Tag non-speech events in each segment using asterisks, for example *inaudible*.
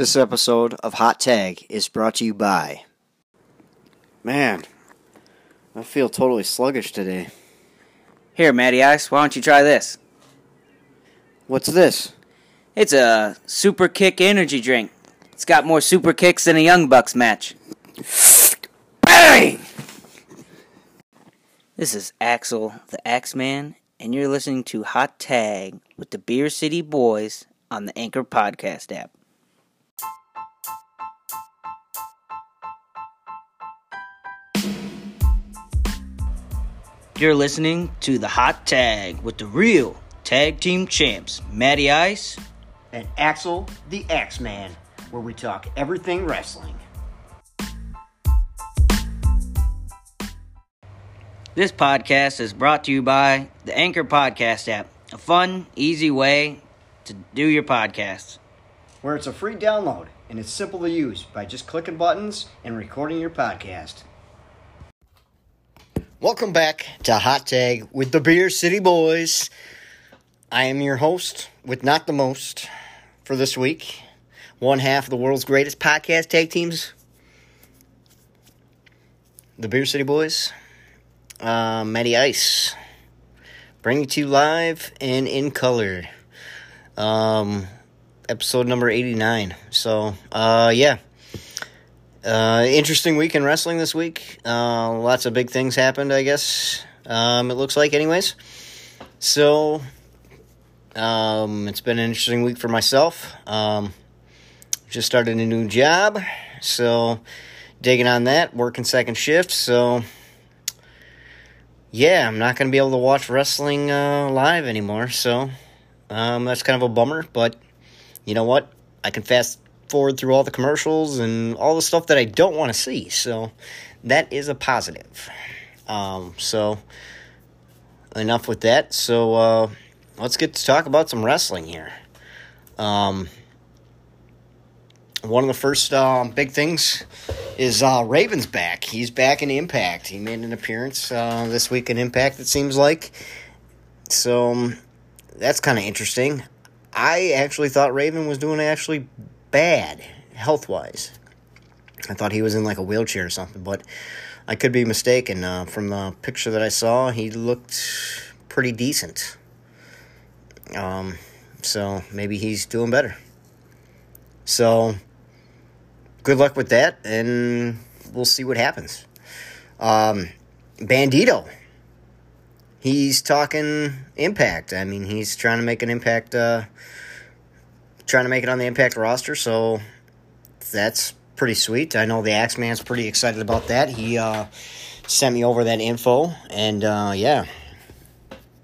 This episode of Hot Tag is brought to you by. Man, I feel totally sluggish today. Here, Matty Ice, why don't you try this? What's this? It's a Super Kick energy drink. It's got more super kicks than a Young Bucks match. Bang! This is Axel, the Axeman, and you're listening to Hot Tag with the Beer City Boys on the Anchor Podcast app. You're listening to the Hot Tag with the real tag team champs, Matty Ice. And Axel, the Axeman, where we talk everything wrestling. This podcast is brought to you by the Anchor Podcast app, a fun, easy way to do your podcasts. Where it's a free download and it's simple to use by just clicking buttons and recording your podcast. Welcome back to Hot Tag with the Beer City Boys. I am your host with not the most for this week. One half of the world's greatest podcast tag teams, the Beer City Boys. Uh, Matty Ice, bringing to you live and in color. Um, episode number 89. So, uh, yeah. Uh, interesting week in wrestling this week. Uh, lots of big things happened, I guess. Um, it looks like, anyways. So, um, it's been an interesting week for myself. Um, just started a new job, so digging on that, working second shift. So, yeah, I'm not going to be able to watch wrestling uh, live anymore. So, um, that's kind of a bummer, but you know what? I can fast forward through all the commercials and all the stuff that I don't want to see. So that is a positive. Um, so enough with that. So uh, let's get to talk about some wrestling here. Um, one of the first um, big things is uh, Raven's back. He's back in Impact. He made an appearance uh, this week in Impact, it seems like. So um, that's kind of interesting. I actually thought Raven was doing actually bad health wise. I thought he was in like a wheelchair or something, but I could be mistaken. Uh, from the picture that I saw, he looked pretty decent. Um, so maybe he's doing better. So good luck with that, and we'll see what happens. Um, Bandito. He's talking impact. I mean, he's trying to make an impact. Uh, trying to make it on the Impact roster, so that's pretty sweet. I know the Axeman's pretty excited about that. He uh, sent me over that info, and uh, yeah,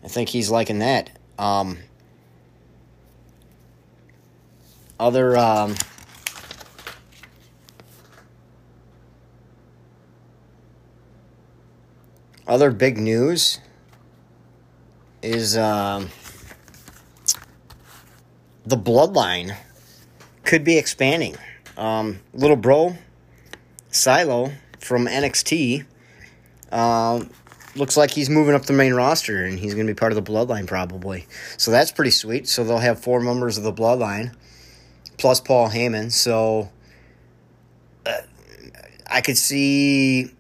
I think he's liking that. Um, other um, other big news is. Um, the bloodline could be expanding. Um, little bro, Silo from NXT, uh, looks like he's moving up the main roster and he's going to be part of the bloodline probably. So that's pretty sweet. So they'll have four members of the bloodline plus Paul Heyman. So uh, I could see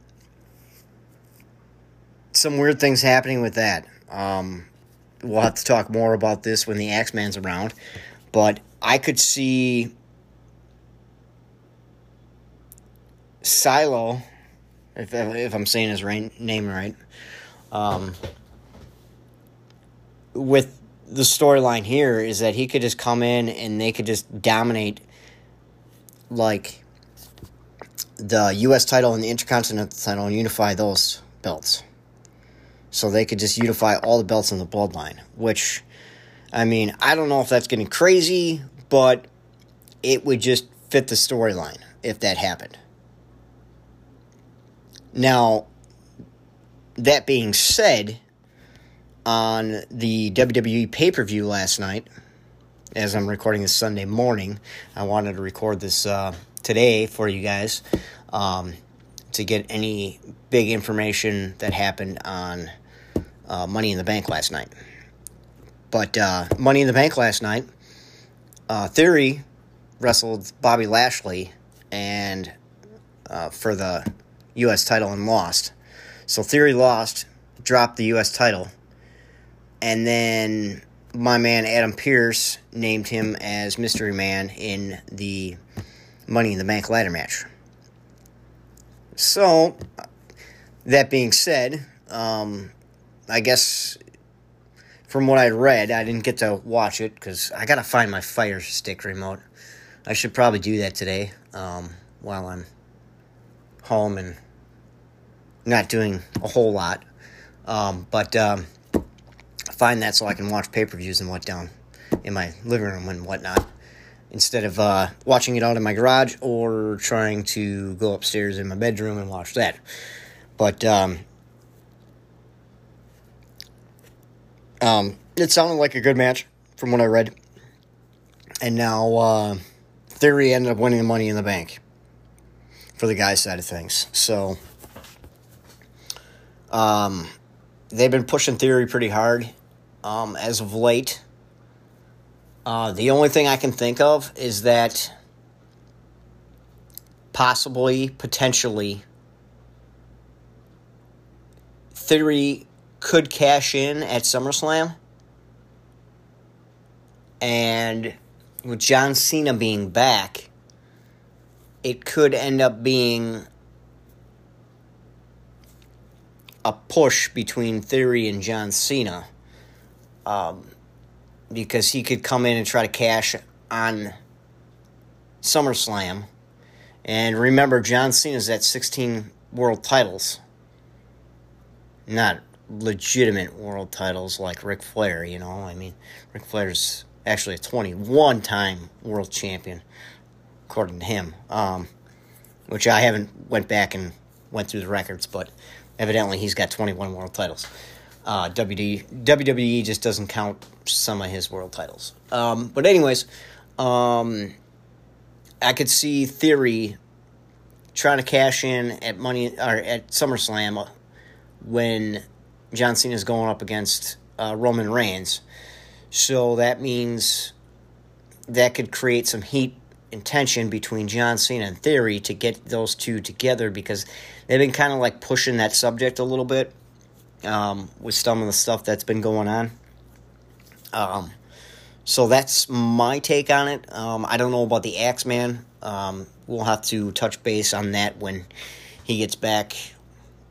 some weird things happening with that. Um, we'll have to talk more about this when the Axeman's around. But I could see Silo, if if I'm saying his name right, um, with the storyline here is that he could just come in and they could just dominate like the U.S. title and the Intercontinental title and unify those belts. So they could just unify all the belts in the bloodline, which I mean, I don't know if that's getting crazy, but it would just fit the storyline if that happened. Now, that being said, on the WWE pay per view last night, as I'm recording this Sunday morning, I wanted to record this uh, today for you guys um, to get any big information that happened on uh, Money in the Bank last night. But uh, Money in the Bank last night, uh, Theory wrestled Bobby Lashley and uh, for the U.S. title and lost. So Theory lost, dropped the U.S. title, and then my man Adam Pearce named him as Mystery Man in the Money in the Bank ladder match. So, that being said, um, I guess from what I read, I didn't get to watch it because I gotta find my Fire Stick remote. I should probably do that today um, while I'm home and not doing a whole lot. Um, but um, find that so I can watch pay per views and what down in my living room and whatnot instead of uh, watching it out in my garage or trying to go upstairs in my bedroom and watch that. But um, it sounded like a good match from what I read. And now uh, Theory ended up winning the money in the bank for the guy's side of things. So um, they've been pushing Theory pretty hard um, as of late. Uh, the only thing I can think of is that possibly, potentially, Theory could cash in at SummerSlam. And with John Cena being back, it could end up being a push between Theory and John Cena. Um, because he could come in and try to cash on SummerSlam. And remember, John Cena's at 16 world titles. Not legitimate world titles like Ric Flair, you know. I mean, Ric Flair's actually a 21 time world champion, according to him. Um, which I haven't went back and went through the records, but evidently he's got 21 world titles. Uh, WWE just doesn't count some of his world titles. Um, but anyways, um, I could see Theory trying to cash in at money or at SummerSlam when John Cena is going up against uh, Roman Reigns. So that means that could create some heat and tension between John Cena and Theory to get those two together because they've been kind of like pushing that subject a little bit um, with some of the stuff that's been going on. Um, so that's my take on it. Um, I don't know about the Axeman. Um, we'll have to touch base on that when he gets back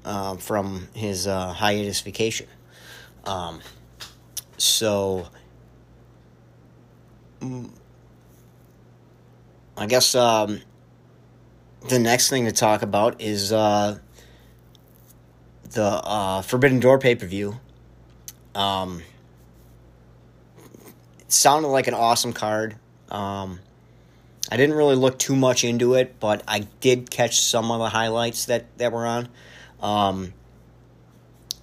uh, from his uh, hiatus vacation. Um, so, mm, I guess um, the next thing to talk about is uh, the uh, Forbidden Door pay per view. Um, it sounded like an awesome card. Um, I didn't really look too much into it, but I did catch some of the highlights that, that were on. Um,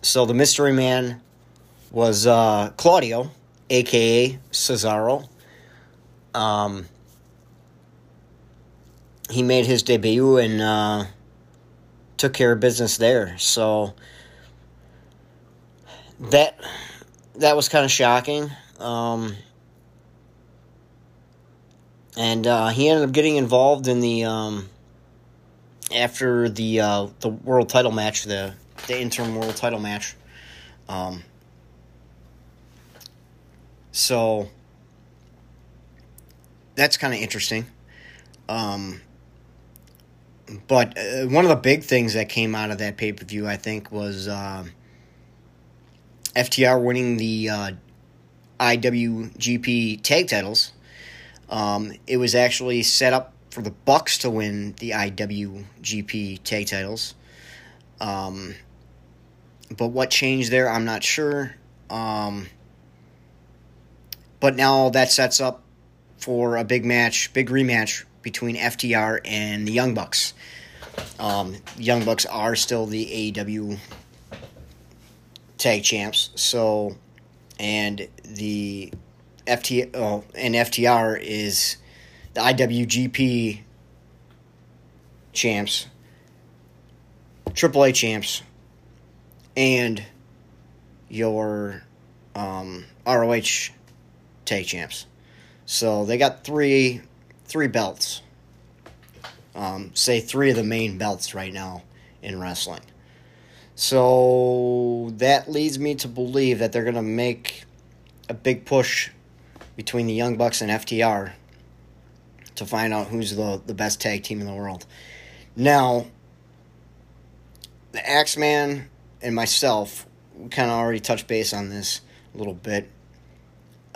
so the mystery man was uh, Claudio, aka Cesaro. Um, he made his debut and uh, took care of business there. So that that was kind of shocking. Um, and uh, he ended up getting involved in the um, after the uh, the world title match, the the interim world title match. Um, so that's kind of interesting. Um, but uh, one of the big things that came out of that pay per view, I think, was uh, FTR winning the uh, IWGP tag titles. Um, it was actually set up for the Bucks to win the IWGP tag titles. Um, but what changed there, I'm not sure. Um, but now that sets up for a big match, big rematch between FTR and the Young Bucks. Um, Young Bucks are still the AEW tag champs, so and the FT oh, and FTR is the IWGP champs, AAA champs, and your um, ROH tag champs. So they got three three belts. Um, say three of the main belts right now in wrestling. So that leads me to believe that they're going to make a big push between the Young Bucks and FTR to find out who's the, the best tag team in the world. Now, the Axeman and myself, kind of already touched base on this a little bit.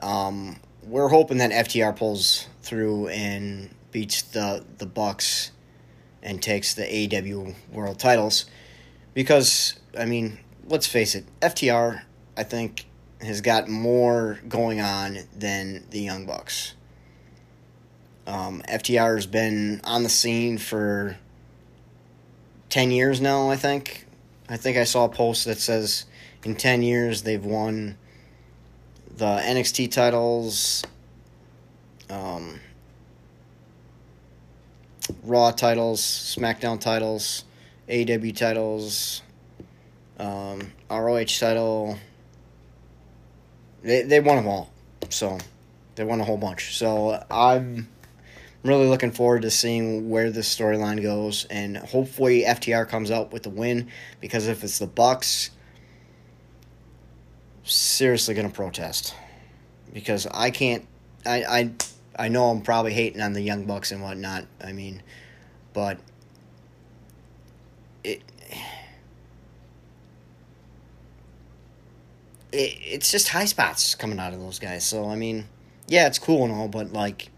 Um, we're hoping that FTR pulls through and beats the the Bucks and takes the AEW World Titles because I mean, let's face it, FTR I think has got more going on than the Young Bucks. Um, FTR has been on the scene for ten years now. I think. I think I saw a post that says in ten years they've won the NXT titles, um, Raw titles, SmackDown titles, AW titles, um, ROH title. They they won them all, so they won a whole bunch. So I'm really looking forward to seeing where this storyline goes, and hopefully FTR comes out with the win. Because if it's the Bucks, seriously gonna protest because I can't. I I I know I'm probably hating on the young bucks and whatnot. I mean, but it. It, it's just high spots coming out of those guys. So I mean, yeah, it's cool and all, but like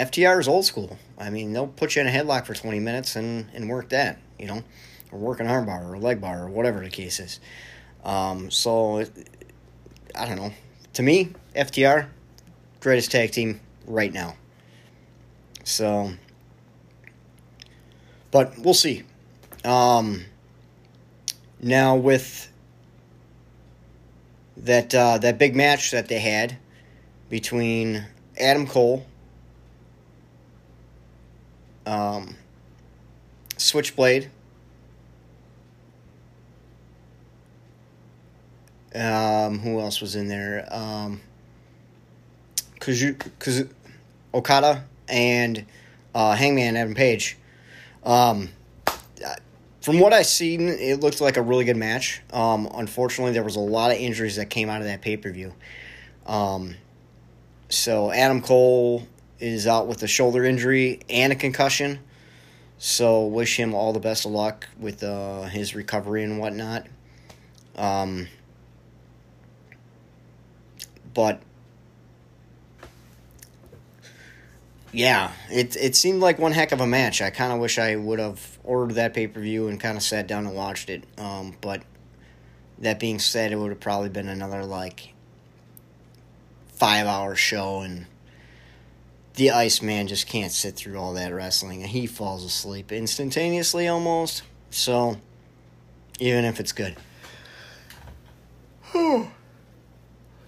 FTR is old school. I mean, they'll put you in a headlock for 20 minutes and, and work that, you know, or work an armbar or a leg bar or whatever the case is. Um, so, I don't know. To me, FTR, greatest tag team right now. So, but we'll see. Um, now with that uh, that big match that they had between Adam Cole, um, Switchblade, Um, who else was in there? Um, Kuzu, Kuzu, Okada and uh, Hangman Adam Page. Um, from what I seen, it looked like a really good match. Um, unfortunately, there was a lot of injuries that came out of that pay per view. Um, so Adam Cole is out with a shoulder injury and a concussion. So wish him all the best of luck with uh, his recovery and whatnot. Um, but yeah, it it seemed like one heck of a match. I kind of wish I would have ordered that pay per view and kind of sat down and watched it. Um, but that being said, it would have probably been another like five hour show, and the Iceman just can't sit through all that wrestling, and he falls asleep instantaneously almost. So, even if it's good.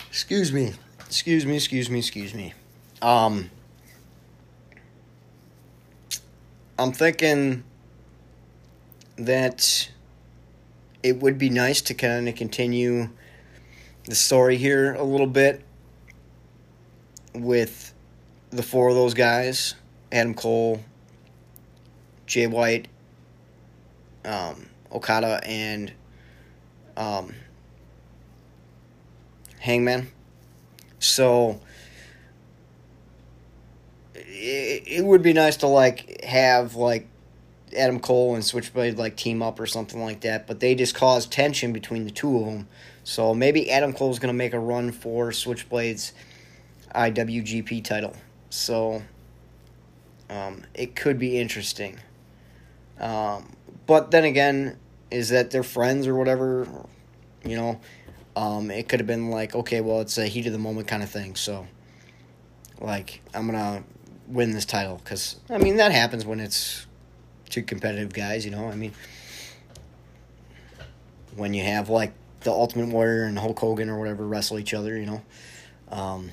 excuse me. Excuse me, excuse me, excuse me. Um I'm thinking that it would be nice to kind of continue the story here a little bit with the four of those guys Adam Cole, Jay White, um, Okada, and um, Hangman. So it, it would be nice to like have like Adam Cole and Switchblade like team up or something like that, but they just caused tension between the two of them. So maybe Adam Cole's going to make a run for Switchblade's IWGP title. So um, it could be interesting. Um, but then again, is that they're friends or whatever? You know, um, it could have been like, okay, well, it's a heat of the moment kind of thing. So, like, I'm gonna win this title because I mean that happens when it's two competitive guys. You know, I mean, when you have like the Ultimate Warrior and Hulk Hogan or whatever wrestle each other, you know, um,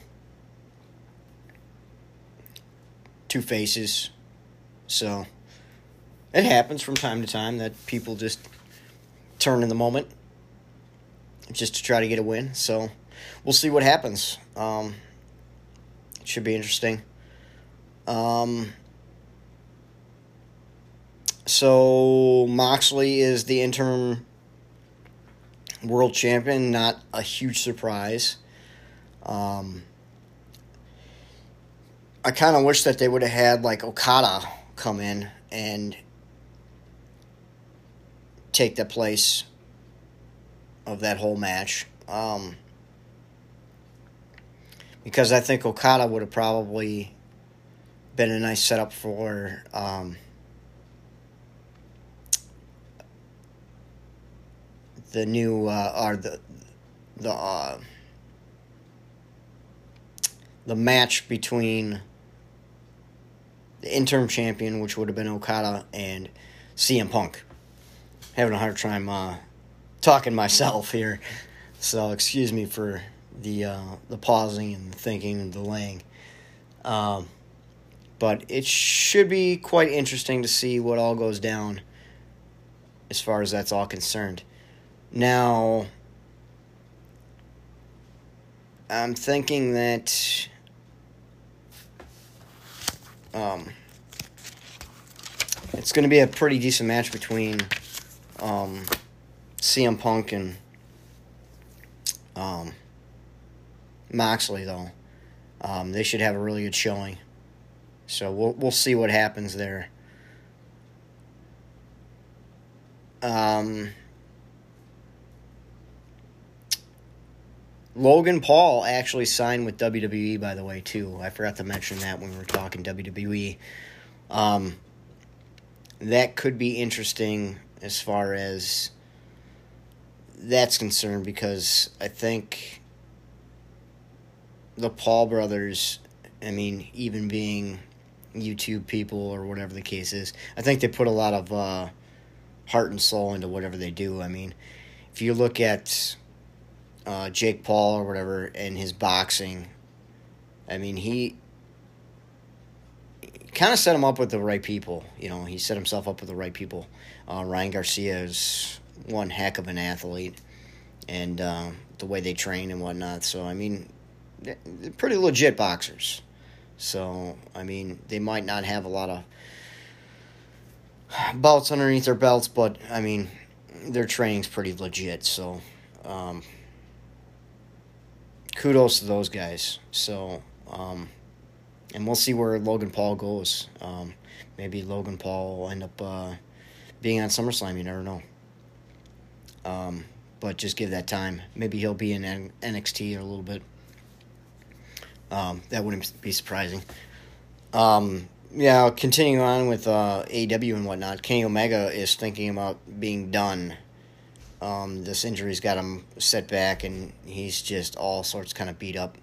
two faces. So it happens from time to time that people just turn in the moment just to try to get a win. So we'll see what happens. Um, it should be interesting. Um, so Moxley is the interim world champion. Not a huge surprise. Um, I kind of wish that they would have had like Okada come in and take the place of that whole match. Um, because I think Okada would have probably been a nice setup for um, the new uh, or the the uh, the match between the interim champion, which would have been Okada, and CM Punk. Having a hard time uh, talking myself here, so excuse me for the uh, the pausing and thinking and delaying. Um, but it should be quite interesting to see what all goes down as far as that's all concerned. Now, I'm thinking that um, it's going to be a pretty decent match between um, CM Punk and um, Moxley, though. Um, they should have a really good showing. So we'll we'll see what happens there. Um, Logan Paul actually signed with WWE, by the way, too. I forgot to mention that when we were talking WWE. Um, that could be interesting as far as that's concerned because I think the Paul brothers, I mean, even being YouTube people or whatever the case is, I think they put a lot of uh, heart and soul into whatever they do. I mean, if you look at uh, Jake Paul or whatever and his boxing, I mean, he kind of set him up with the right people. You know, he set himself up with the right people. Uh, Ryan Garcia is one heck of an athlete, and uh, the way they train and whatnot. So, I mean, they're pretty legit boxers. So, I mean, they might not have a lot of belts underneath their belts, but I mean, their training's pretty legit. So, um, kudos to those guys. So, um, and we'll see where Logan Paul goes. Um, maybe Logan Paul will end up uh, being on SummerSlam. You never know. Um, but just give that time. Maybe he'll be in NXT a little bit. Um, that wouldn't be surprising. Um, yeah, continuing on with uh, AEW and whatnot, Kenny Omega is thinking about being done. Um, this injury's got him set back, and he's just all sorts kind of beat up.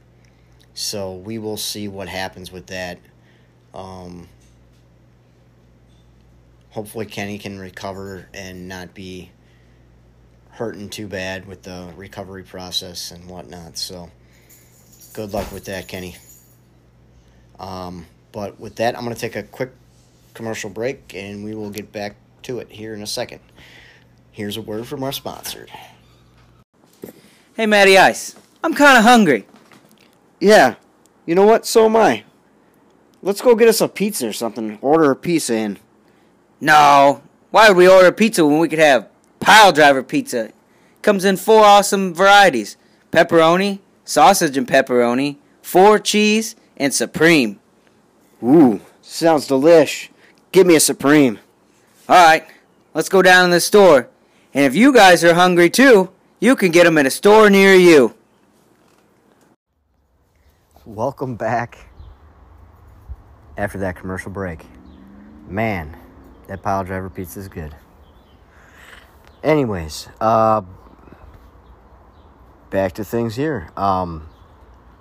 So we will see what happens with that. Um, hopefully, Kenny can recover and not be hurting too bad with the recovery process and whatnot. So good luck with that, Kenny. Um, but with that, I'm going to take a quick commercial break and we will get back to it here in a second. Here's a word from our sponsor. Hey, Matty Ice. I'm kind of hungry. Yeah, you know what? So am I. Let's go get us a pizza or something. Order a pizza in. No. Why would we order pizza when we could have pile driver pizza? Comes in four awesome varieties pepperoni, sausage and pepperoni, four cheese, and supreme. Ooh, sounds delish. Give me a supreme. Alright, let's go down to the store. And if you guys are hungry too, you can get them in a store near you. Welcome back after that commercial break. Man, that pile driver pizza is good. Anyways, uh, back to things here. Um,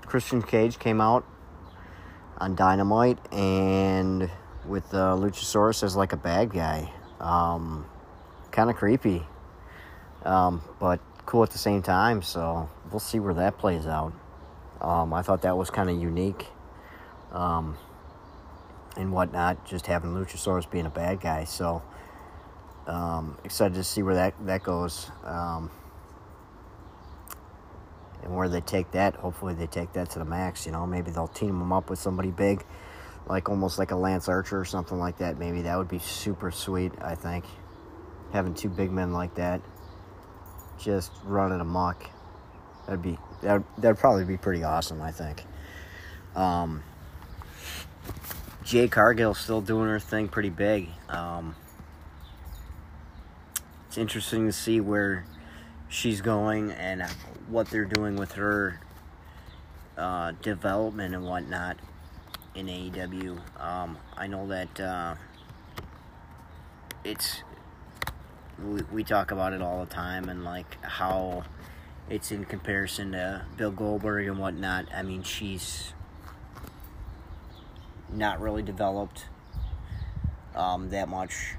Christian Cage came out on Dynamite and with uh, Luchasaurus as like a bad guy. Um, kind of creepy, um, but cool at the same time. So we'll see where that plays out. Um, I thought that was kind of unique um, and whatnot, just having Luchasaurus being a bad guy. So um, excited to see where that, that goes um, and where they take that. Hopefully, they take that to the max. You know, maybe they'll team him up with somebody big like almost like a Lance Archer or something like that. Maybe that would be super sweet. I think having two big men like that just running amok. That'd be that that'd probably be pretty awesome. I think. Um, Jade Cargill's still doing her thing pretty big. Um, it's interesting to see where she's going and what they're doing with her uh, development and whatnot in AEW. Um, I know that uh, it's we, we talk about it all the time and like how it's in comparison to Bill Goldberg and whatnot. I mean, she's not really developed um, that much,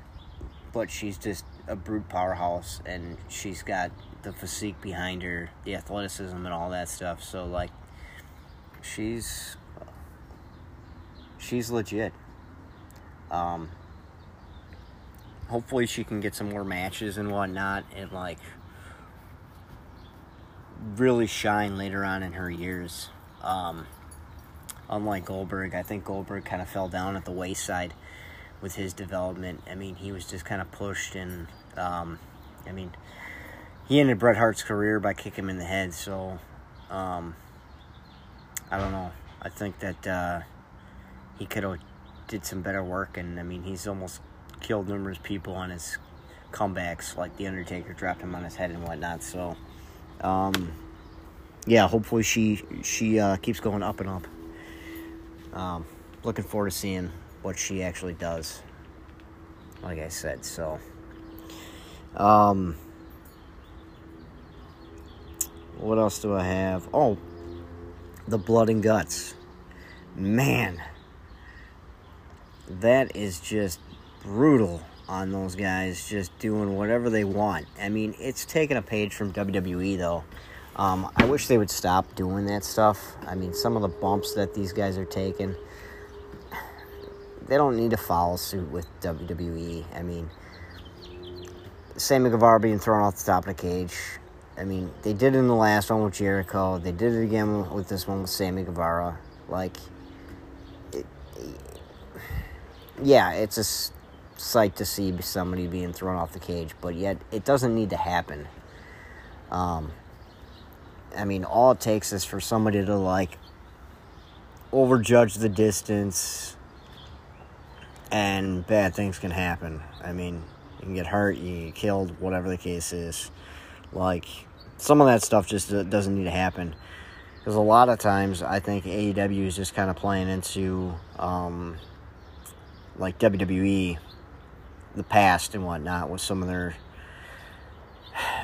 but she's just a brute powerhouse, and she's got the physique behind her, the athleticism, and all that stuff. So like, she's she's legit. Um, hopefully, she can get some more matches and whatnot, and like really shine later on in her years. Um, unlike Goldberg, I think Goldberg kind of fell down at the wayside with his development. I mean, he was just kind of pushed, and um, I mean, he ended Bret Hart's career by kicking him in the head. So, um, I don't know. I think that uh, he could have did some better work, and I mean, he's almost killed numerous people on his comebacks, like the Undertaker dropped him on his head and whatnot. So, um, yeah, hopefully she she uh, keeps going up and up. Um, looking forward to seeing what she actually does. Like I said, so. Um, what else do I have? Oh, the blood and guts. Man, that is just brutal on those guys just doing whatever they want. I mean, it's taking a page from WWE though. Um, I wish they would stop doing that stuff. I mean, some of the bumps that these guys are taking, they don't need to follow suit with WWE. I mean, Sammy Guevara being thrown off the top of the cage. I mean, they did it in the last one with Jericho. They did it again with this one with Sammy Guevara. Like, it, yeah, it's a sight to see somebody being thrown off the cage, but yet it doesn't need to happen. Um, I mean, all it takes is for somebody to like overjudge the distance, and bad things can happen. I mean, you can get hurt, you get killed, whatever the case is. Like, some of that stuff just doesn't need to happen. Because a lot of times, I think AEW is just kind of playing into, um, like WWE, the past and whatnot, with some of their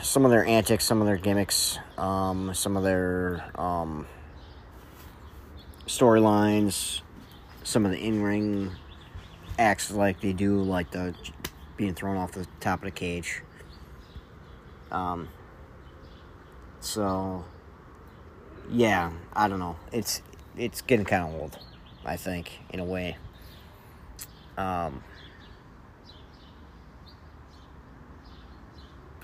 some of their antics, some of their gimmicks, um, some of their um, storylines, some of the in-ring acts like they do, like the being thrown off the top of the cage. Um, so, yeah, I don't know. It's it's getting kind of old, I think, in a way. Um,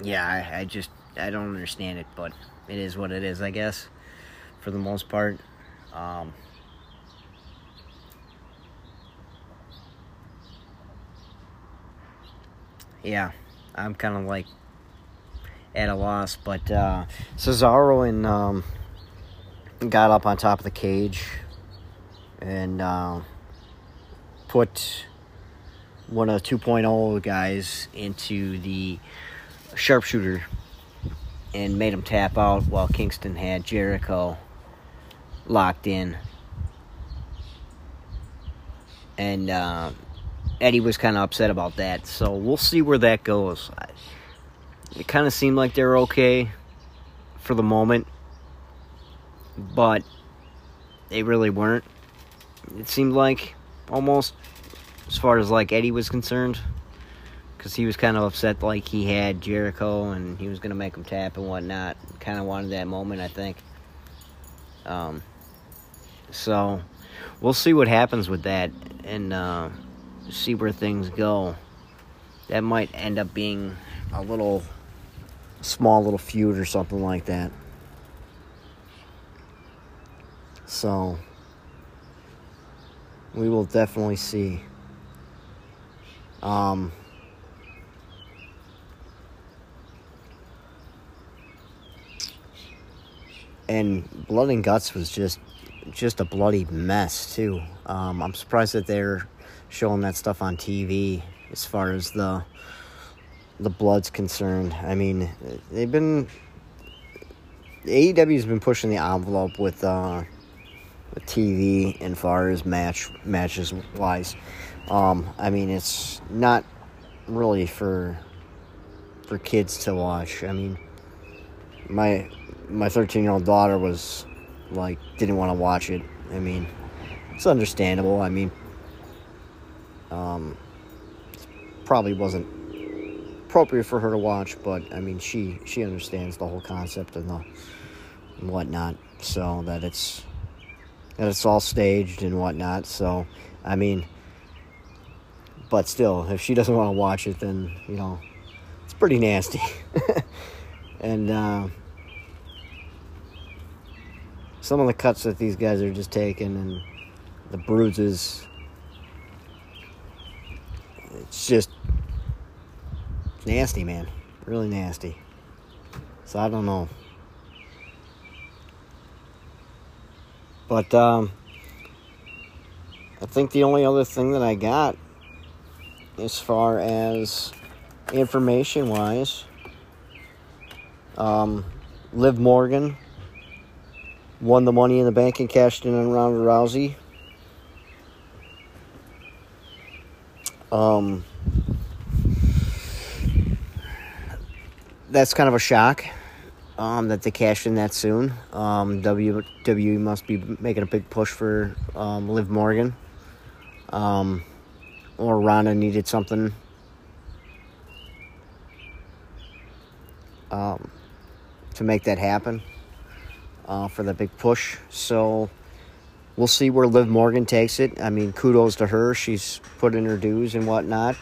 yeah, I, I just I don't understand it, but it is what it is, I guess, for the most part. Um, yeah, I'm kind of like at a loss, but uh, Cesaro and um, got up on top of the cage and uh, put one of the 2.0 guys into the sharpshooter and made him tap out while Kingston had Jericho locked in. And uh, Eddie was kind of upset about that. So we'll see where that goes. It kind of seemed like they were okay for the moment, but they really weren't. It seemed like almost as far as like Eddie was concerned because he was kind of upset like he had Jericho and he was going to make him tap and whatnot. Kind of wanted that moment, I think. Um, so we'll see what happens with that and uh, see where things go. That might end up being a little small little feud or something like that. So We will definitely see. Um, and Blood and Guts was just just a bloody mess too. Um, I'm surprised that they're showing that stuff on TV as far as the the blood's concerned. I mean, they've been AEW's been pushing the envelope with uh, with TV and far as match matches wise. Um, I mean, it's not really for for kids to watch. I mean, my my 13 year old daughter was like didn't want to watch it. I mean, it's understandable. I mean, um, probably wasn't appropriate for her to watch, but I mean, she she understands the whole concept and the and whatnot. So that it's that it's all staged and whatnot. So I mean, but still, if she doesn't want to watch it, then you know, it's pretty nasty. *laughs* and uh, some of the cuts that these guys are just taking and the bruises, it's just nasty, man. Really nasty. So I don't know. But um, I think the only other thing that I got as far as information wise, um, Liv Morgan won the money in the bank and cashed in on Ronda Rousey. Um, that's kind of a shock um, that they cashed in that soon. Um, WWE must be making a big push for um, Liv Morgan. Um, or Ronda needed something. Um, to make that happen uh, for the big push. So we'll see where Liv Morgan takes it. I mean, kudos to her. She's put in her dues and whatnot.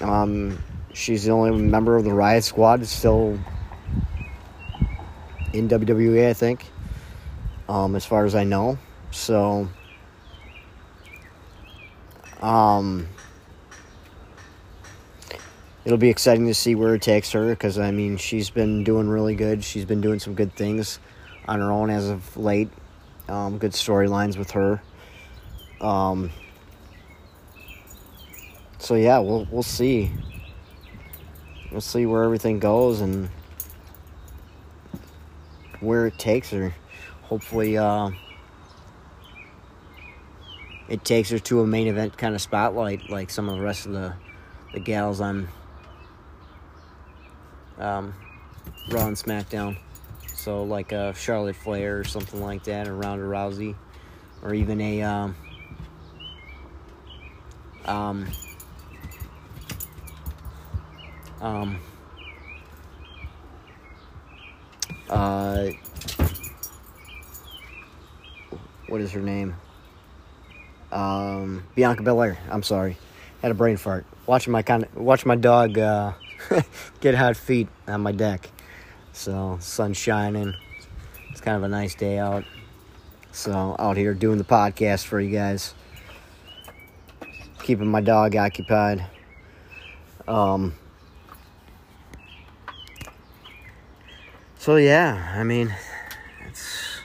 Um, she's the only member of the Riot Squad that's still in WWE, I think, um, as far as I know. So, um, it'll be exciting to see where it takes her because, I mean, she's been doing really good. She's been doing some good things on her own as of late. Um, good storylines with her. Um, so yeah, we'll we'll see. We'll see where everything goes and where it takes her. Hopefully, uh, it takes her to a main event kind of spotlight, like some of the rest of the the gals on um, Raw and SmackDown. So like a Charlotte Flair or something like that, or Ronda Rousey, or even a um, um, um, uh, what is her name? Um, Bianca Belair. I'm sorry, had a brain fart. Watching my kind of watching my dog uh, *laughs* get hot feet on my deck. So sun's shining. It's kind of a nice day out. So out here doing the podcast for you guys. Keeping my dog occupied. Um So yeah, I mean it's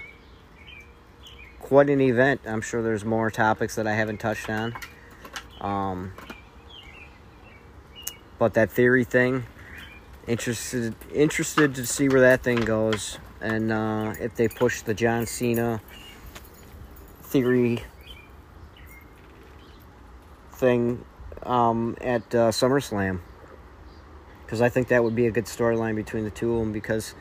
quite an event. I'm sure there's more topics that I haven't touched on. Um but that theory thing interested interested to see where that thing goes and uh, if they push the John Cena theory thing um, at uh, SummerSlam because I think that would be a good storyline between the two of them because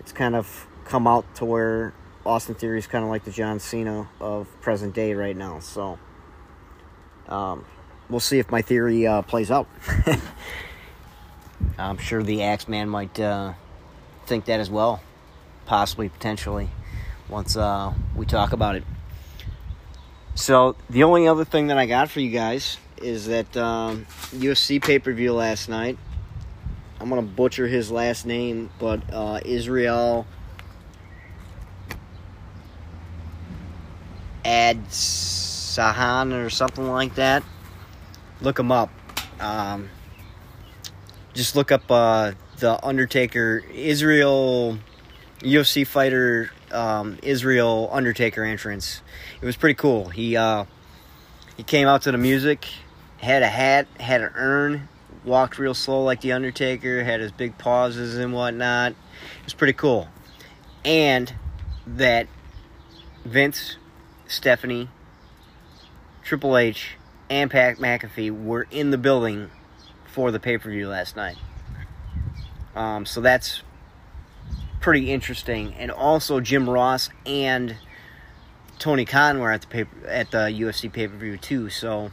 it's kind of come out to where Austin Theory is kind of like the John Cena of present day right now. So um, we'll see if my theory uh, plays out. *laughs* I'm sure the Axeman might uh, think that as well, possibly, potentially, once uh, we talk about it. So, the only other thing that I got for you guys is that um, UFC pay per view last night. I'm going to butcher his last name, but uh, Israel Ads. Sahan or something like that. Look him up. Um, just look up uh, the Undertaker Israel UFC fighter um, Israel Undertaker entrance. It was pretty cool. He uh, he came out to the music, had a hat, had an urn, walked real slow like the Undertaker, had his big pauses and whatnot. It was pretty cool. And that Vince, Stephanie, Triple H, and Pat McAfee were in the building for the pay per view last night. Um, so that's pretty interesting. And also Jim Ross and Tony Khan were at the paper at the UFC pay per view too. So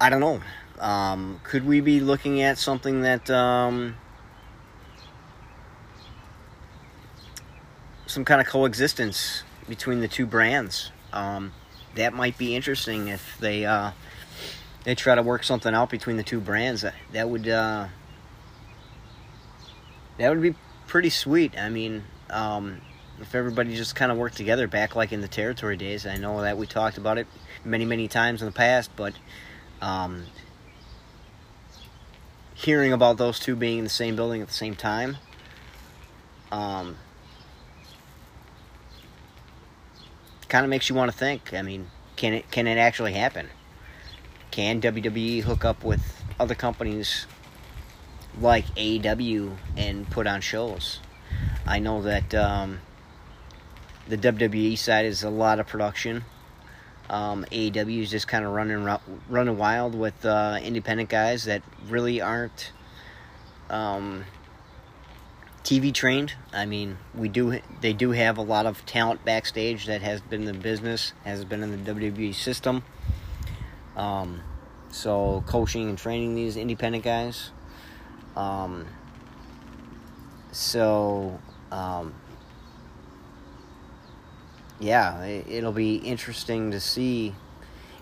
I don't know. Um, could we be looking at something that um, some kind of coexistence between the two brands? Um, that might be interesting if they uh, they try to work something out between the two brands. That that would uh, that would be pretty sweet. I mean, um, if everybody just kind of worked together back like in the territory days. I know that we talked about it many many times in the past, but um, hearing about those two being in the same building at the same time. Um, kind of makes you want to think. I mean, can it can it actually happen? Can WWE hook up with other companies like AEW and put on shows? I know that um, the WWE side is a lot of production. Um, AEW is just kind of running running wild with uh, independent guys that really aren't um, TV trained. I mean, we do they do have a lot of talent backstage that has been in the business, has been in the WWE system. Um, so coaching and training these independent guys. Um, so um, yeah, it, will be interesting to see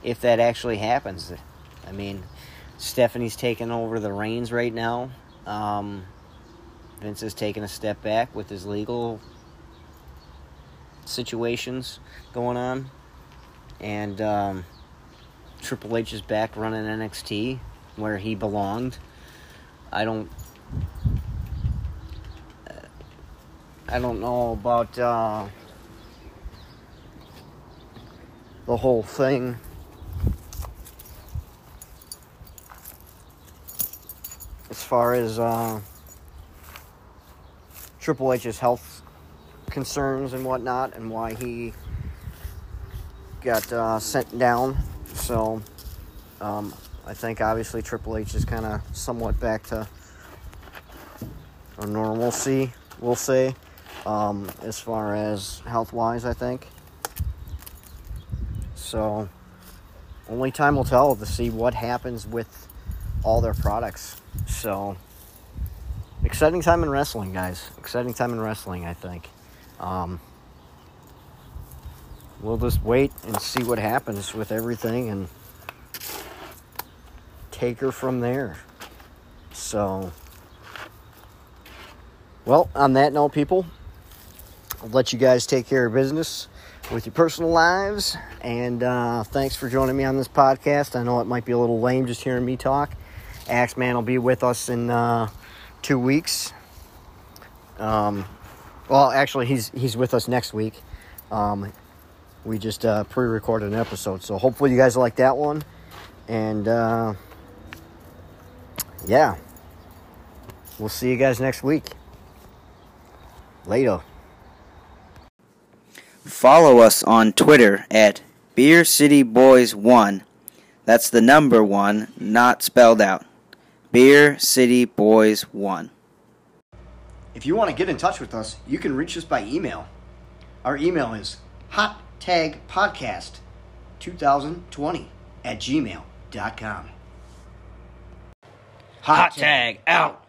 if that actually happens. I mean, Stephanie's taking over the reins right now. Um, Vince is taking a step back with his legal situations going on. And um, Triple H is back running NXT where he belonged. I don't. I don't know about uh, the whole thing. As far as uh, Triple H's health concerns and whatnot, and why he got uh, sent down. So, um, I think obviously Triple H is kind of somewhat back to a normalcy, we'll say, um, as far as health wise, I think. So, only time will tell to see what happens with all their products. So, exciting time in wrestling, guys. Exciting time in wrestling, I think. Um, we'll just wait and see what happens with everything and take her from there. So, well, on that note, people, I'll let you guys take care of business with your personal lives. And uh, thanks for joining me on this podcast. I know it might be a little lame just hearing me talk. Axeman will be with us in uh, two weeks. Um, well, actually, he's he's with us next week. Um, we just uh, pre-recorded an episode, so hopefully you guys like that one. And uh, yeah, we'll see you guys next week. Later. Follow us on Twitter at Beer City Boys One. That's the number one, not spelled out. Beer City Boys 1. If you want to get in touch with us, you can reach us by email. Our email is hottagpodcast2020 at gmail.com. Hot tag out.